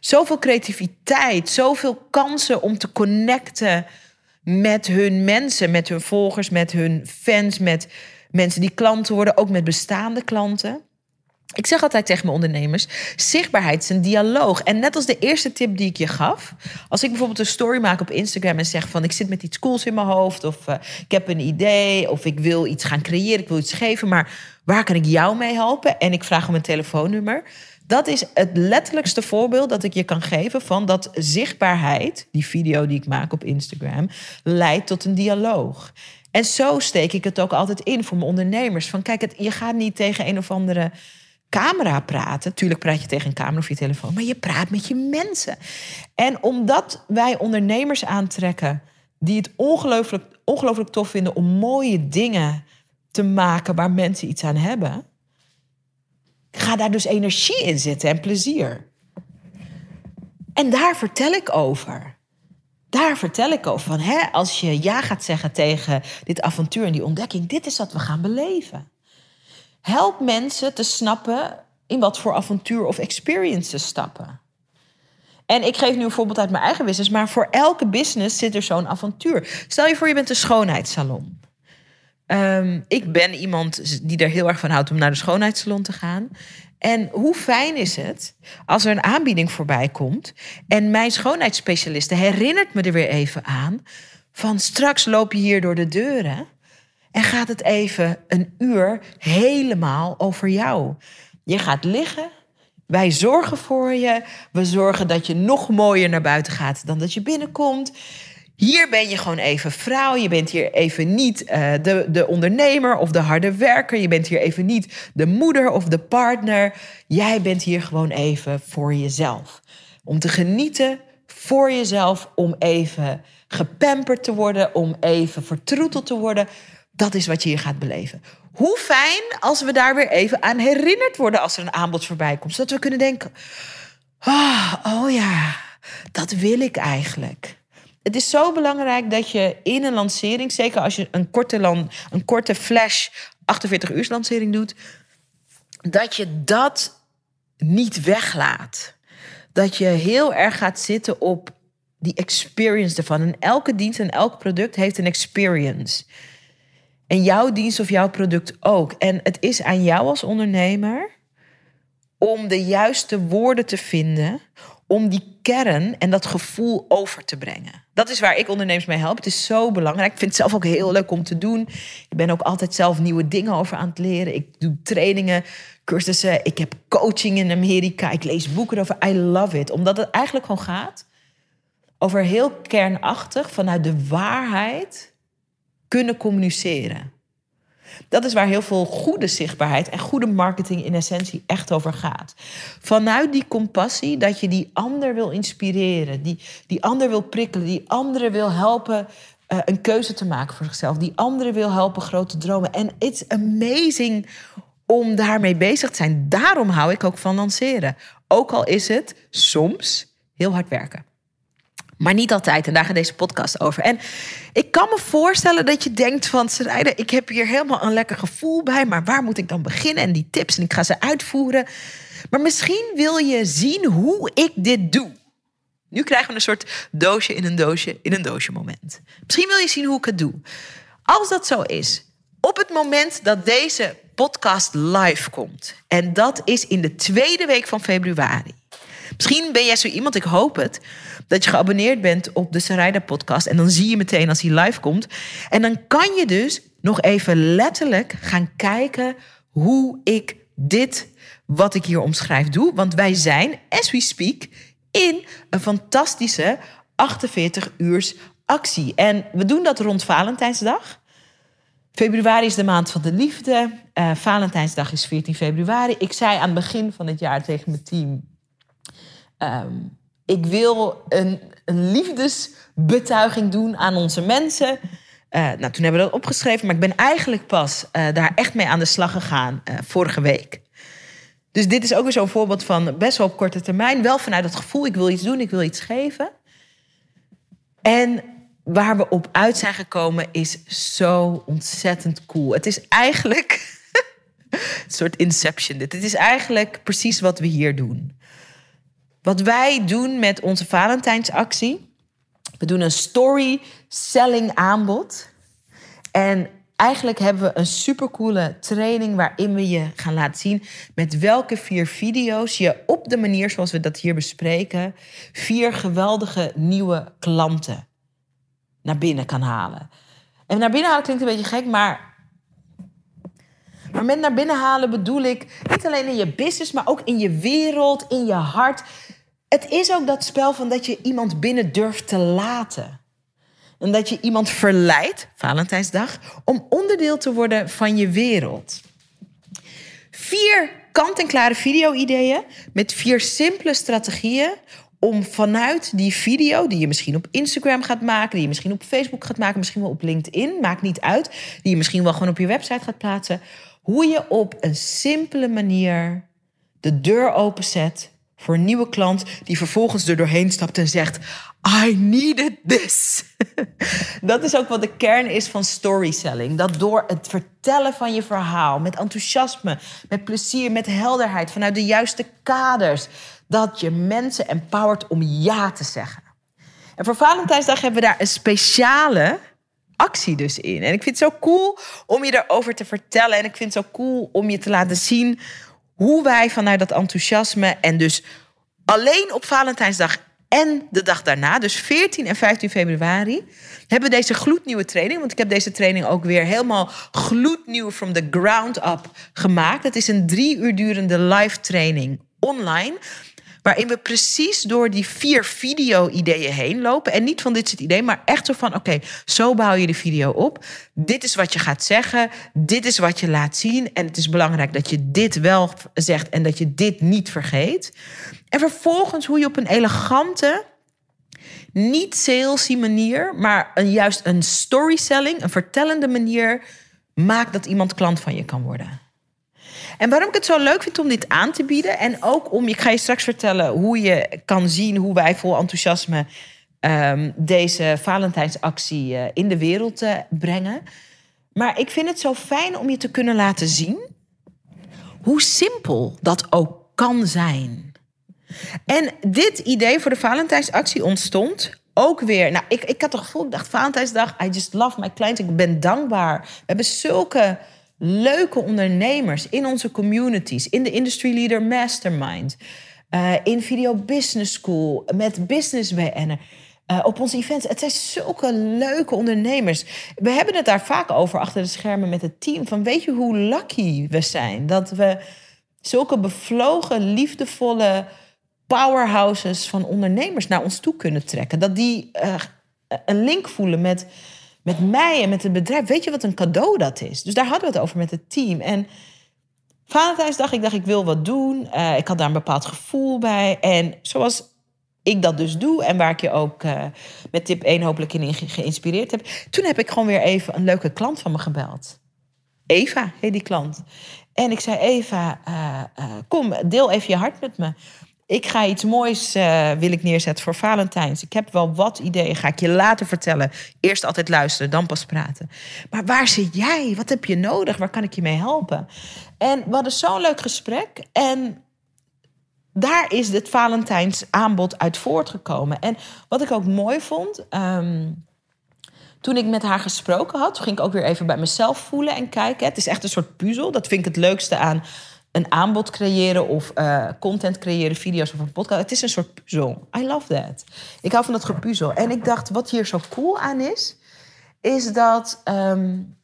A: Zoveel creativiteit, zoveel kansen om te connecten met hun mensen, met hun volgers, met hun fans, met mensen die klanten worden, ook met bestaande klanten. Ik zeg altijd tegen mijn ondernemers: zichtbaarheid is een dialoog. En net als de eerste tip die ik je gaf, als ik bijvoorbeeld een story maak op Instagram en zeg van ik zit met iets cools in mijn hoofd, of uh, ik heb een idee, of ik wil iets gaan creëren, ik wil iets geven, maar waar kan ik jou mee helpen? En ik vraag om een telefoonnummer Dat is het letterlijkste voorbeeld dat ik je kan geven van dat zichtbaarheid, die video die ik maak op Instagram, leidt tot een dialoog. En zo steek ik het ook altijd in voor mijn ondernemers. Van kijk, je gaat niet tegen een of andere camera praten. Tuurlijk praat je tegen een camera of je telefoon, maar je praat met je mensen. En omdat wij ondernemers aantrekken die het ongelooflijk, ongelooflijk tof vinden om mooie dingen te maken waar mensen iets aan hebben, ga daar dus energie in zitten en plezier. En daar vertel ik over. Daar vertel ik over. Van, hè, als je ja gaat zeggen tegen dit avontuur en die ontdekking, dit is wat we gaan beleven. Help mensen te snappen in wat voor avontuur of experience ze stappen. En ik geef nu een voorbeeld uit mijn eigen business, maar voor elke business zit er zo'n avontuur. Stel je voor, je bent een schoonheidssalon. Um, ik ben iemand die er heel erg van houdt om naar de schoonheidssalon te gaan. En hoe fijn is het als er een aanbieding voorbij komt en mijn schoonheidsspecialiste herinnert me er weer even aan van straks loop je hier door de deuren en gaat het even een uur helemaal over jou. Je gaat liggen, wij zorgen voor je, we zorgen dat je nog mooier naar buiten gaat dan dat je binnenkomt. Hier ben je gewoon even vrouw. Je bent hier even niet uh, de, de ondernemer of de harde werker. Je bent hier even niet de moeder of de partner. Jij bent hier gewoon even voor jezelf. Om te genieten voor jezelf. Om even gepamperd te worden. Om even vertroeteld te worden. Dat is wat je hier gaat beleven. Hoe fijn als we daar weer even aan herinnerd worden als er een aanbod voorbij komt. Zodat we kunnen denken: oh, oh ja, dat wil ik eigenlijk. Het is zo belangrijk dat je in een lancering, zeker als je een korte, lan, een korte flash 48 uur lancering doet, dat je dat niet weglaat. Dat je heel erg gaat zitten op die experience ervan. En elke dienst en elk product heeft een experience. En jouw dienst of jouw product ook. En het is aan jou als ondernemer om de juiste woorden te vinden om die kern en dat gevoel over te brengen. Dat is waar ik ondernemers mee help. Het is zo belangrijk. Ik vind het zelf ook heel leuk om te doen. Ik ben ook altijd zelf nieuwe dingen over aan het leren. Ik doe trainingen, cursussen. Ik heb coaching in Amerika. Ik lees boeken over. I love it. Omdat het eigenlijk gewoon gaat over heel kernachtig vanuit de waarheid kunnen communiceren. Dat is waar heel veel goede zichtbaarheid en goede marketing in essentie echt over gaat. Vanuit die compassie dat je die ander wil inspireren, die, die ander wil prikkelen, die anderen wil helpen uh, een keuze te maken voor zichzelf, die anderen wil helpen grote dromen. En it's amazing om daarmee bezig te zijn. Daarom hou ik ook van lanceren. Ook al is het soms heel hard werken. Maar niet altijd. En daar gaat deze podcast over. En ik kan me voorstellen dat je denkt van... Sarayda, ik heb hier helemaal een lekker gevoel bij... maar waar moet ik dan beginnen? En die tips, en ik ga ze uitvoeren. Maar misschien wil je zien hoe ik dit doe. Nu krijgen we een soort doosje in een doosje in een doosje moment. Misschien wil je zien hoe ik het doe. Als dat zo is, op het moment dat deze podcast live komt... en dat is in de tweede week van februari... Misschien ben jij zo iemand, ik hoop het, dat je geabonneerd bent op de Sarayda podcast. En dan zie je meteen als hij live komt. En dan kan je dus nog even letterlijk gaan kijken hoe ik dit, wat ik hier omschrijf, doe. Want wij zijn, as we speak, in een fantastische 48 uurs actie. En we doen dat rond Valentijnsdag. Februari is de maand van de liefde. Uh, Valentijnsdag is 14 februari. Ik zei aan het begin van het jaar tegen mijn team Um, ik wil een, een, liefdesbetuiging doen aan onze mensen. Uh, nou, toen hebben we dat opgeschreven, maar ik ben eigenlijk pas uh, daar echt mee aan de slag gegaan uh, vorige week. Dus dit is ook weer zo'n voorbeeld van best wel op korte termijn. Wel vanuit het gevoel, ik wil iets doen, ik wil iets geven. En waar we op uit zijn gekomen is zo ontzettend cool. Het is eigenlijk een soort inception. Dit is eigenlijk precies wat we hier doen. Wat wij doen met onze Valentijnsactie. We doen een story-selling aanbod. En eigenlijk hebben we een supercoole training waarin we je gaan laten zien met welke vier video's je op de manier zoals we dat hier bespreken, vier geweldige nieuwe klanten naar binnen kan halen. En naar binnen halen klinkt een beetje gek, maar Maar met naar binnen halen bedoel ik niet alleen in je business, maar ook in je wereld, in je hart. Het is ook dat spel van dat je iemand binnen durft te laten. En dat je iemand verleidt, Valentijnsdag, om onderdeel te worden van je wereld. Vier kant-en-klare video-ideeën met vier simpele strategieën om vanuit die video, die je misschien op Instagram gaat maken, die je misschien op Facebook gaat maken, misschien wel op LinkedIn, maakt niet uit, die je misschien wel gewoon op je website gaat plaatsen, hoe je op een simpele manier de deur openzet voor een nieuwe klant die vervolgens er doorheen stapt en zegt: I needed this. dat is ook wat de kern is van storytelling. Dat door het vertellen van je verhaal met enthousiasme, met plezier, met helderheid, vanuit de juiste kaders, dat je mensen empowert om ja te zeggen. En voor Valentijnsdag hebben we daar een speciale actie dus in. En ik vind het zo cool om je erover te vertellen. En ik vind het zo cool om je te laten zien hoe wij vanuit dat enthousiasme en dus alleen op Valentijnsdag en de dag daarna, dus 14 en 15 februari, hebben we deze gloednieuwe training. Want ik heb deze training ook weer helemaal gloednieuw from the ground up gemaakt. Het is een drie uur durende live training online. Waarin we precies door die vier video-ideeën heen lopen. En niet van dit soort ideeën, maar echt zo van: oké, zo bouw je de video op. Dit is wat je gaat zeggen. Dit is wat je laat zien. En het is belangrijk dat je dit wel zegt en dat je dit niet vergeet. En vervolgens hoe je op een elegante, niet salesy manier, maar juist een storytelling, een vertellende manier maakt dat iemand klant van je kan worden. En waarom ik het zo leuk vind om dit aan te bieden. En ook om, ik ga je straks vertellen hoe je kan zien hoe wij vol enthousiasme um, deze Valentijnsactie uh, in de wereld uh, brengen. Maar ik vind het zo fijn om je te kunnen laten zien hoe simpel dat ook kan zijn. En dit idee voor de Valentijnsactie ontstond ook weer. Nou, ik, ik had toch gevoel, ik dacht Valentijnsdag, I just love my clients. Ik ben dankbaar. We hebben zulke leuke ondernemers in onze communities, in de Industry Leader Mastermind, uh, in Video Business School, met Business BN. Uh, op onze events. Het zijn zulke leuke ondernemers. We hebben het daar vaak over achter de schermen met het team. Van weet je hoe lucky we zijn dat we zulke bevlogen, liefdevolle powerhouses van ondernemers naar ons toe kunnen trekken. Dat die uh, een link voelen met met mij en met het bedrijf. Weet je wat een cadeau dat is? Dus daar hadden we het over met het team. En Valentijnsdag, ik dacht, ik wil wat doen. Uh, ik had daar een bepaald gevoel bij. En zoals ik dat dus doe en waar ik je ook uh, met tip 1 hopelijk in geïnspireerd heb. Toen heb ik gewoon weer even een leuke klant van me gebeld. Eva heet die klant. En ik zei, Eva, uh, kom, deel even je hart met me ik ga iets moois uh, wil ik neerzetten voor Valentijns. Ik heb wel wat ideeën, ga ik je later vertellen. Eerst altijd luisteren, dan pas praten. Maar waar zit jij? Wat heb je nodig? Waar kan ik je mee helpen? En we hadden zo'n leuk gesprek. En daar is het Valentijns aanbod uit voortgekomen. En wat ik ook mooi vond. Um, toen ik met haar gesproken had, ging ik ook weer even bij mezelf voelen en kijken. Het is echt een soort puzzel. Dat vind ik het leukste aan een aanbod creëren of uh, content creëren, video's of een podcast. Het is een soort puzzel. I love that. Ik hou van dat gepuzzel. En ik dacht, wat hier zo cool aan is, is dat. Um,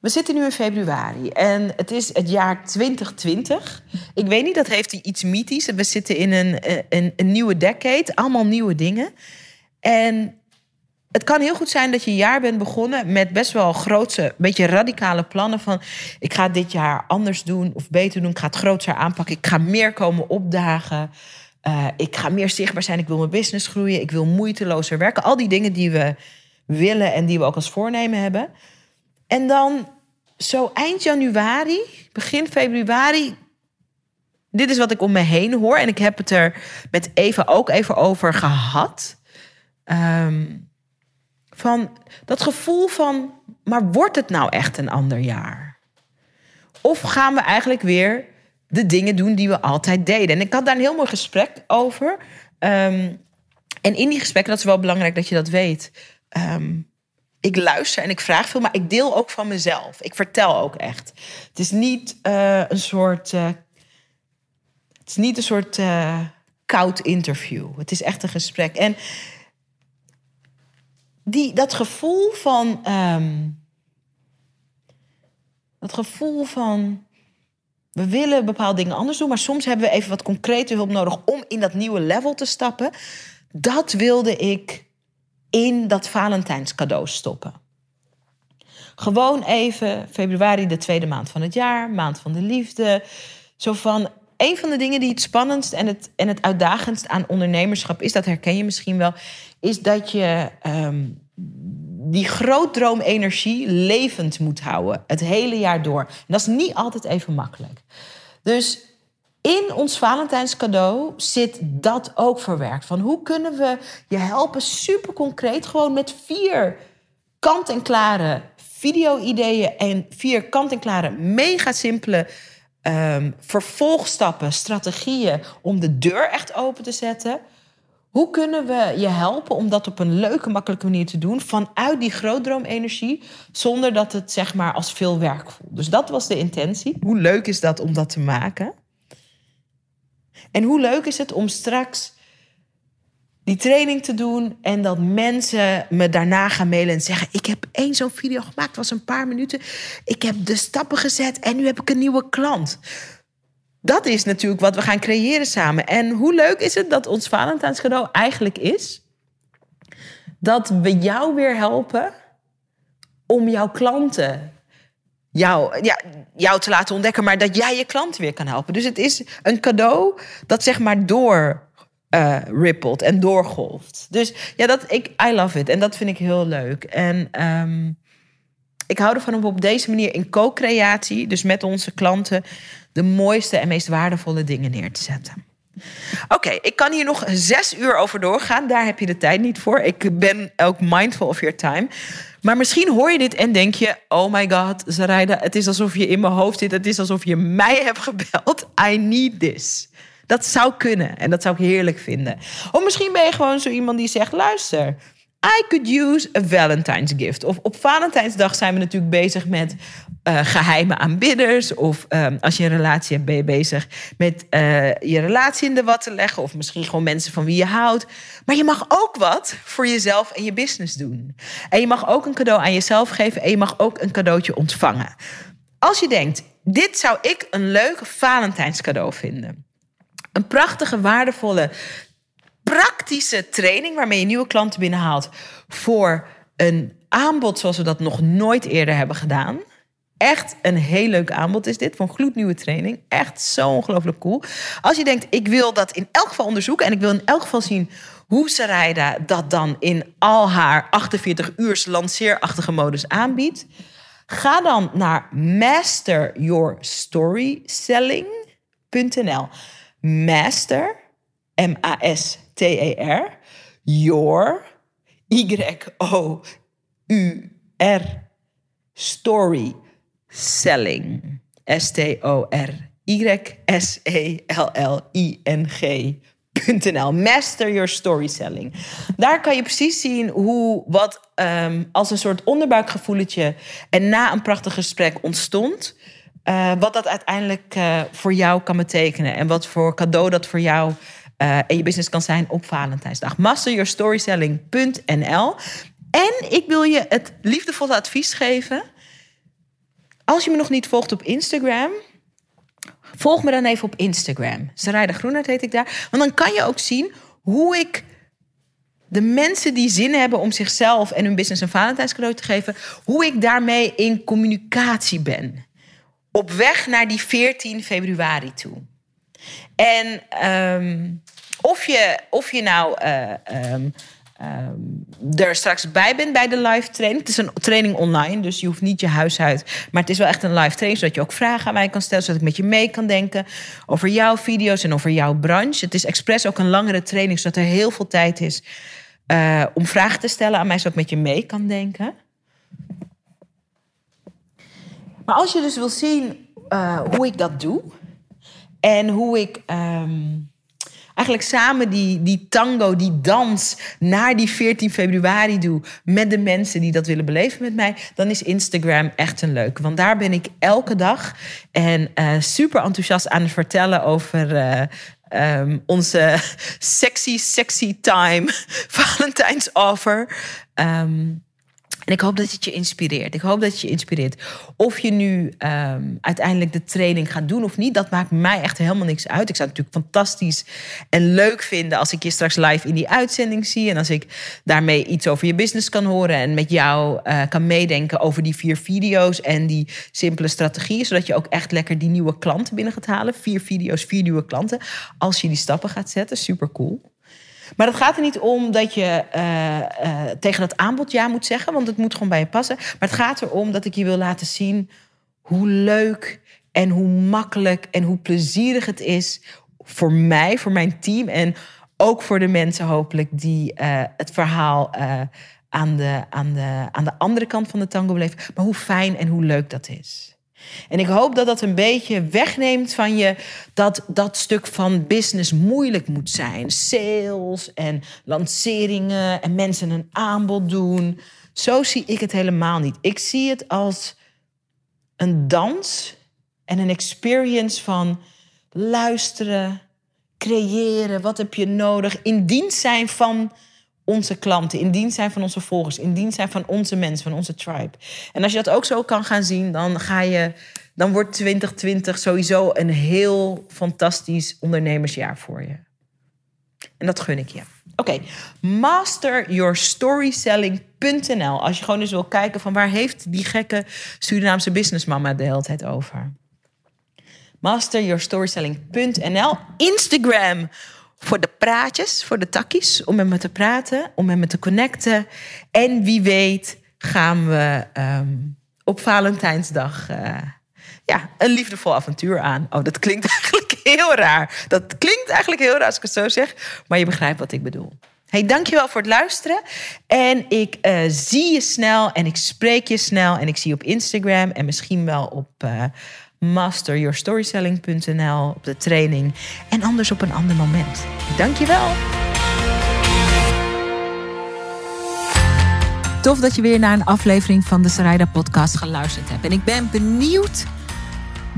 A: we zitten nu in februari en het is het jaar 2020. Ik weet niet, dat heeft iets mythisch. We zitten in een, een, een nieuwe decade, allemaal nieuwe dingen. En het kan heel goed zijn dat je jaar bent begonnen met best wel grootse, beetje radicale plannen van ik ga dit jaar anders doen of beter doen. Ik ga het groter aanpakken. Ik ga meer komen opdagen. Uh, ik ga meer zichtbaar zijn. Ik wil mijn business groeien. Ik wil moeitelozer werken. Al die dingen die we willen en die we ook als voornemen hebben. En dan zo eind januari, begin februari. Dit is wat ik om me heen hoor. En ik heb het er met Eva ook even over gehad. Um, van dat gevoel van, maar wordt het nou echt een ander jaar? Of gaan we eigenlijk weer de dingen doen die we altijd deden? En ik had daar een heel mooi gesprek over. Um, en in die gesprekken, dat is wel belangrijk dat je dat weet. Um, ik luister en ik vraag veel, maar ik deel ook van mezelf. Ik vertel ook echt. Het is niet uh, een soort. Uh, het is niet een soort uh, koud interview. Het is echt een gesprek. En die, dat gevoel van. Um, Dat gevoel van we willen bepaalde dingen anders doen, maar soms hebben we even wat concrete hulp nodig om in dat nieuwe level te stappen. Dat wilde ik in dat Valentijns cadeau stoppen. Gewoon even februari, de tweede maand van het jaar, maand van de liefde. Zo van een van de dingen die het spannendst en het, en het uitdagendst aan ondernemerschap is, dat herken je misschien wel, is dat je um, die grootdroomenergie levend moet houden. Het hele jaar door. En dat is niet altijd even makkelijk. Dus in ons Valentijns cadeau zit dat ook verwerkt. Van hoe kunnen we je helpen, super concreet, gewoon met vier kant-en-klare video-ideeën en vier kant-en-klare, mega simpele um, vervolgstappen, strategieën om de deur echt open te zetten. Hoe kunnen we je helpen om dat op een leuke, makkelijke manier te doen vanuit die grootdroomenergie, zonder dat het zeg maar als veel werk voelt? Dus dat was de intentie. Hoe leuk is dat om dat te maken? En hoe leuk is het om straks die training te doen en dat mensen me daarna gaan mailen en zeggen: Ik heb één zo'n video gemaakt, was een paar minuten. Ik heb de stappen gezet en nu heb ik een nieuwe klant. Dat is natuurlijk wat we gaan creëren samen. En hoe leuk is het dat ons Valentijns cadeau eigenlijk is dat we jou weer helpen om jouw klanten jou, ja, jou te laten ontdekken, maar dat jij je klanten weer kan helpen. Dus het is een cadeau dat zeg maar door uh, rippelt en doorgolft. Dus ja, dat, ik, I love it. En dat vind ik heel leuk. En um, ik hou ervan om op deze manier in co-creatie, dus met onze klanten, de mooiste en meest waardevolle dingen neer te zetten. Oké, ik kan hier nog zes uur over doorgaan. Daar heb je de tijd niet voor. Ik ben ook mindful of your time. Maar misschien hoor je dit en denk je: Oh my god, Zaraida, het is alsof je in mijn hoofd zit. Het is alsof je mij hebt gebeld. I need this. Dat zou kunnen en dat zou ik heerlijk vinden. Of misschien ben je gewoon zo iemand die zegt: luister. I could use a Valentine's gift. Of op Valentijnsdag zijn we natuurlijk bezig met uh, geheime aanbidders. Of um, als je een relatie hebt, ben je bezig met uh, je relatie in de wat te leggen. Of misschien gewoon mensen van wie je houdt. Maar je mag ook wat voor jezelf en je business doen. En je mag ook een cadeau aan jezelf geven. En je mag ook een cadeautje ontvangen. Als je denkt, dit zou ik een leuk Valentijns cadeau vinden. Een prachtige, waardevolle, praktische training waarmee je nieuwe klanten binnenhaalt voor een aanbod zoals we dat nog nooit eerder hebben gedaan. Echt een heel leuk aanbod is dit, van gloednieuwe training. Echt zo ongelooflijk cool. Als je denkt, ik wil dat in elk geval onderzoeken... en ik wil in elk geval zien hoe Sarayda dat dan in al haar 48 uur lanceerachtige modus aanbiedt... ga dan naar masteryourstoryselling.nl master, M-A-S-T-E-R, your, Y-O-U-R, story, selling, S-T-O-R-Y-S-E-L-L-I-N-G. .nl, Master Your Storytelling. Daar kan je precies zien hoe wat um, als een soort onderbuikgevoeletje en na een prachtig gesprek ontstond. Uh, wat dat uiteindelijk uh, voor jou kan betekenen. En wat voor cadeau dat voor jou uh, en je business kan zijn op Valentijnsdag. Masteryourstorytelling.nl En ik wil je het liefdevolle advies geven. Als je me nog niet volgt op Instagram... Volg me dan even op Instagram. Sarayda Groenert heet ik daar. Want dan kan je ook zien hoe ik de mensen die zin hebben om zichzelf en hun business een Valentijnscadeau te geven, hoe ik daarmee in communicatie ben op weg naar die 14 februari toe. En um, of, je, of je nou uh, er straks bij bent bij de live training. Het is een training online, dus je hoeft niet je huis uit. Maar het is wel echt een live training, zodat je ook vragen aan mij kan stellen. Zodat ik met je mee kan denken over jouw video's en over jouw branche. Het is expres ook een langere training, zodat er heel veel tijd is uh, om vragen te stellen aan mij, zodat ik met je mee kan denken. Maar als je dus wil zien uh, hoe ik dat doe en hoe ik um, eigenlijk samen die, die tango, die dans naar die 14 februari doe met de mensen die dat willen beleven met mij, dan is Instagram echt een leuk. Want daar ben ik elke dag en uh, super enthousiast aan het vertellen over. Uh, Um, onze sexy, sexy time Valentijns offer. Um, En ik hoop dat het je inspireert. Ik hoop dat het je inspireert. Of je nu ehm, uiteindelijk de training gaat doen of niet, dat maakt mij echt helemaal niks uit. Ik zou het natuurlijk fantastisch en leuk vinden als ik je straks live in die uitzending zie. En als ik daarmee iets over je business kan horen en met jou uh, kan meedenken over die vier video's en die simpele strategieën. Zodat je ook echt lekker die nieuwe klanten binnen gaat halen. Vier video's, vier nieuwe klanten. Als je die stappen gaat zetten. Super cool. Maar het gaat er niet om dat je uh, uh, tegen dat aanbod ja moet zeggen, want het moet gewoon bij je passen. Maar het gaat erom dat ik je wil laten zien hoe leuk en hoe makkelijk en hoe plezierig het is voor mij, voor mijn team en ook voor de mensen hopelijk die uh, het verhaal aan, de, aan, de, aan de andere kant van de tango beleven. Maar hoe fijn en hoe leuk dat is. En ik hoop dat dat een beetje wegneemt van je dat dat stuk van business moeilijk moet zijn. Sales en lanceringen en mensen een aanbod doen. Zo zie ik het helemaal niet. Ik zie het als een dans en een experience van luisteren, creëren. Wat heb je nodig? In dienst zijn van onze klanten, in dienst zijn van onze volgers, in dienst zijn van onze mensen, van onze tribe. En als je dat ook zo kan gaan zien, dan ga je, dan wordt 2020 sowieso een heel fantastisch ondernemersjaar voor je. En dat gun ik je. Oké, okay. masteryourstoryselling.nl. Als je gewoon eens wil kijken van waar heeft die gekke Surinaamse businessmama de hele tijd over. Masteryourstoryselling.nl. Instagram voor de praatjes, voor de takkies, om met me te praten, om met me te connecten. En wie weet gaan we um, op Valentijnsdag uh, ja, een liefdevol avontuur aan. Oh, dat klinkt eigenlijk heel raar. Dat klinkt eigenlijk heel raar als ik het zo zeg, maar je begrijpt wat ik bedoel. Hey, dankjewel voor het luisteren. En ik uh, zie je snel en ik spreek je snel. En ik zie je op Instagram en misschien wel op uh, masteryourstoryselling.nl op de training. En anders op een ander moment. Dankjewel. Tof dat je weer naar een aflevering van de Sarayda podcast geluisterd hebt. En ik ben benieuwd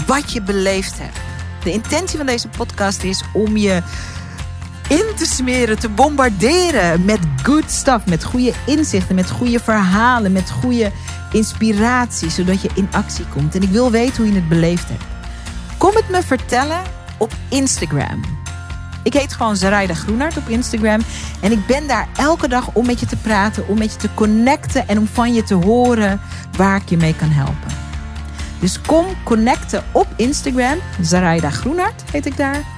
A: wat je beleefd hebt. De intentie van deze podcast is om je in te smeren, te bombarderen met good stuff, met goede inzichten, met goede verhalen, met goede inspiratie, zodat je in actie komt. En ik wil weten hoe je het beleefd hebt. Kom het me vertellen op Instagram. Ik heet gewoon Zaraida Groenart op Instagram. En ik ben daar elke dag om met je te praten, om met je te connecten en om van je te horen waar ik je mee kan helpen. Dus kom connecten op Instagram. Zaraida Groenart heet ik daar.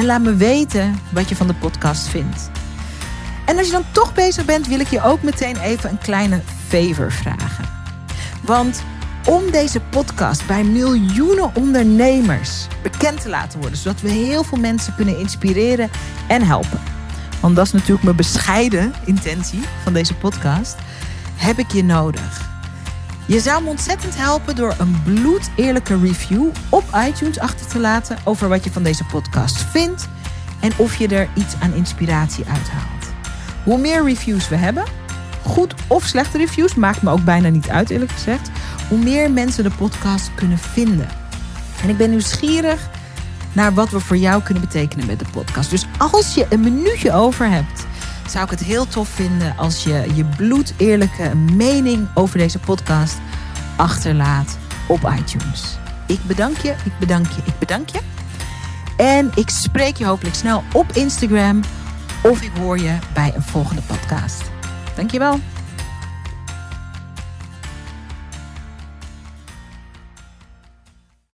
A: En laat me weten wat je van de podcast vindt. En als je dan toch bezig bent, wil ik je ook meteen even een kleine favor vragen. Want om deze podcast bij miljoenen ondernemers bekend te laten worden, zodat we heel veel mensen kunnen inspireren en helpen. Want dat is natuurlijk mijn bescheiden intentie van deze podcast. Heb ik je nodig. Je zou me ontzettend helpen door een bloedeerlijke review op iTunes achter te laten over wat je van deze podcast vindt en of je er iets aan inspiratie uithaalt. Hoe meer reviews we hebben, goed of slechte reviews, maakt me ook bijna niet uit eerlijk gezegd, hoe meer mensen de podcast kunnen vinden. En ik ben nieuwsgierig naar wat we voor jou kunnen betekenen met de podcast. Dus als je een minuutje over hebt, zou ik het heel tof vinden als je je bloedeerlijke mening over deze podcast achterlaat op iTunes. Ik bedank je, ik bedank je, ik bedank je. En ik spreek je hopelijk snel op Instagram of ik hoor je bij een volgende podcast. Dankjewel.